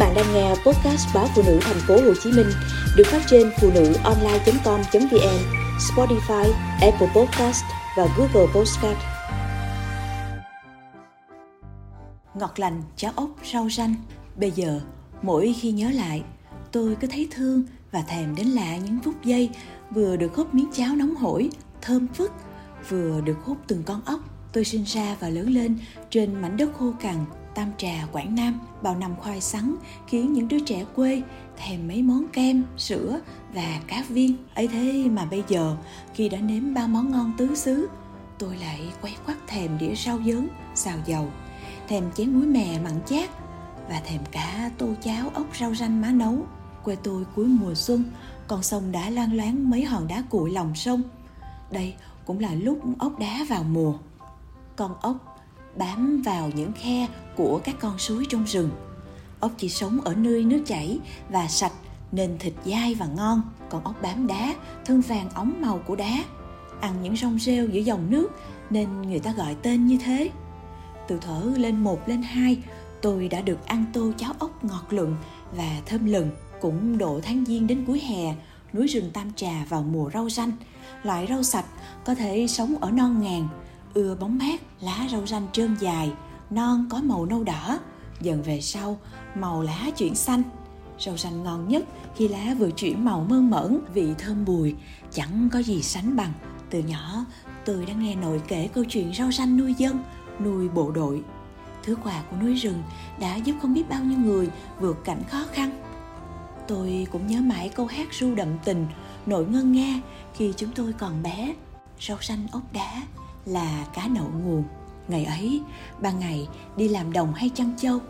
bạn đang nghe podcast báo phụ nữ thành phố Hồ Chí Minh được phát trên phụ nữ online.com.vn, Spotify, Apple Podcast và Google Podcast. Ngọt lành cháo ốc rau ranh. Bây giờ, mỗi khi nhớ lại, tôi cứ thấy thương và thèm đến lạ những phút giây vừa được húp miếng cháo nóng hổi, thơm phức, vừa được hút từng con ốc. Tôi sinh ra và lớn lên trên mảnh đất khô cằn Tam Trà, Quảng Nam, bao năm khoai sắn khiến những đứa trẻ quê thèm mấy món kem, sữa và cá viên. ấy thế mà bây giờ khi đã nếm ba món ngon tứ xứ, tôi lại quay quắt thèm đĩa rau dớn, xào dầu, thèm chén muối mè mặn chát và thèm cả tô cháo ốc rau ranh má nấu. Quê tôi cuối mùa xuân, con sông đã loang loáng mấy hòn đá cuội lòng sông. Đây cũng là lúc ốc đá vào mùa. Con ốc bám vào những khe của các con suối trong rừng. Ốc chỉ sống ở nơi nước chảy và sạch nên thịt dai và ngon, còn ốc bám đá, thân vàng óng màu của đá. Ăn những rong rêu giữa dòng nước nên người ta gọi tên như thế. Từ thở lên một lên hai, tôi đã được ăn tô cháo ốc ngọt lựng và thơm lừng. Cũng độ tháng giêng đến cuối hè, núi rừng Tam Trà vào mùa rau xanh Loại rau sạch có thể sống ở non ngàn, ưa bóng mát, lá rau ranh trơn dài, non có màu nâu đỏ, dần về sau màu lá chuyển xanh. Rau xanh ngon nhất khi lá vừa chuyển màu mơn mởn, vị thơm bùi, chẳng có gì sánh bằng. Từ nhỏ, tôi đã nghe nội kể câu chuyện rau xanh nuôi dân, nuôi bộ đội. Thứ quà của núi rừng đã giúp không biết bao nhiêu người vượt cảnh khó khăn. Tôi cũng nhớ mãi câu hát ru đậm tình, nội ngân nga khi chúng tôi còn bé. Rau xanh ốc đá, là cá nậu nguồn. Ngày ấy, ban ngày đi làm đồng hay chăn châu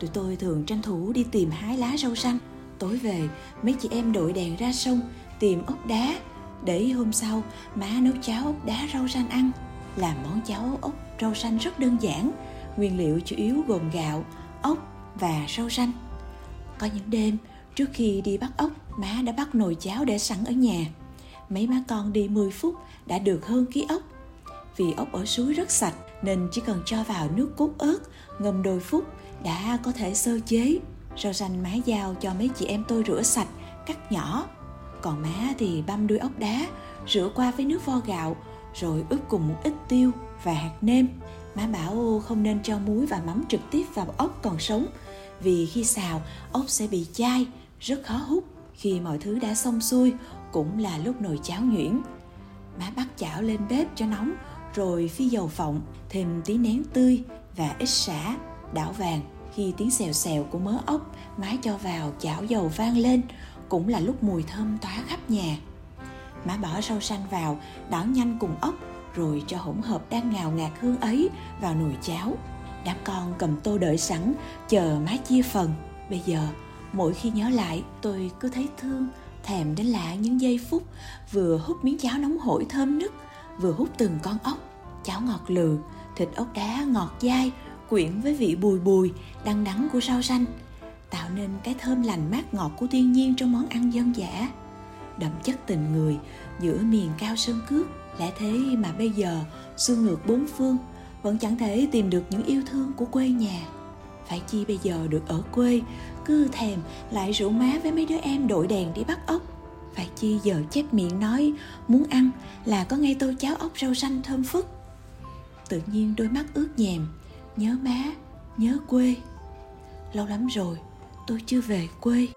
tụi tôi thường tranh thủ đi tìm hái lá rau xanh. Tối về, mấy chị em đội đèn ra sông tìm ốc đá để hôm sau má nấu cháo ốc đá rau xanh ăn. Làm món cháo ốc rau xanh rất đơn giản, nguyên liệu chủ yếu gồm gạo, ốc và rau xanh. Có những đêm, trước khi đi bắt ốc, má đã bắt nồi cháo để sẵn ở nhà. Mấy má con đi 10 phút đã được hơn ký ốc vì ốc ở suối rất sạch nên chỉ cần cho vào nước cốt ớt, ngâm đôi phút đã có thể sơ chế. Rau xanh má dao cho mấy chị em tôi rửa sạch, cắt nhỏ. Còn má thì băm đuôi ốc đá, rửa qua với nước vo gạo, rồi ướp cùng một ít tiêu và hạt nêm. Má bảo không nên cho muối và mắm trực tiếp vào ốc còn sống, vì khi xào, ốc sẽ bị chai, rất khó hút. Khi mọi thứ đã xong xuôi, cũng là lúc nồi cháo nhuyễn. Má bắt chảo lên bếp cho nóng, rồi phi dầu phộng, thêm tí nén tươi và ít xả, đảo vàng. Khi tiếng xèo xèo của mớ ốc má cho vào chảo dầu vang lên, cũng là lúc mùi thơm tỏa khắp nhà. Má bỏ rau xanh vào, đảo nhanh cùng ốc, rồi cho hỗn hợp đang ngào ngạt hương ấy vào nồi cháo. Đám con cầm tô đợi sẵn, chờ má chia phần. Bây giờ, mỗi khi nhớ lại, tôi cứ thấy thương, thèm đến lạ những giây phút vừa hút miếng cháo nóng hổi thơm nức, vừa hút từng con ốc. Cháo ngọt lừ, thịt ốc đá, ngọt dai quyện với vị bùi bùi, đắng đắng của rau xanh, tạo nên cái thơm lành mát ngọt của thiên nhiên trong món ăn dân dã. Đậm chất tình người giữa miền cao sơn cước, lẽ thế mà bây giờ xuôi ngược bốn phương, vẫn chẳng thể tìm được những yêu thương của quê nhà. Phải chi bây giờ được ở quê, cứ thèm lại rủ má với mấy đứa em đội đèn đi bắt ốc phải chi giờ chép miệng nói, muốn ăn là có ngay tô cháo ốc rau xanh thơm phức. Tự nhiên đôi mắt ướt nhèm, nhớ má, nhớ quê. Lâu lắm rồi, tôi chưa về quê.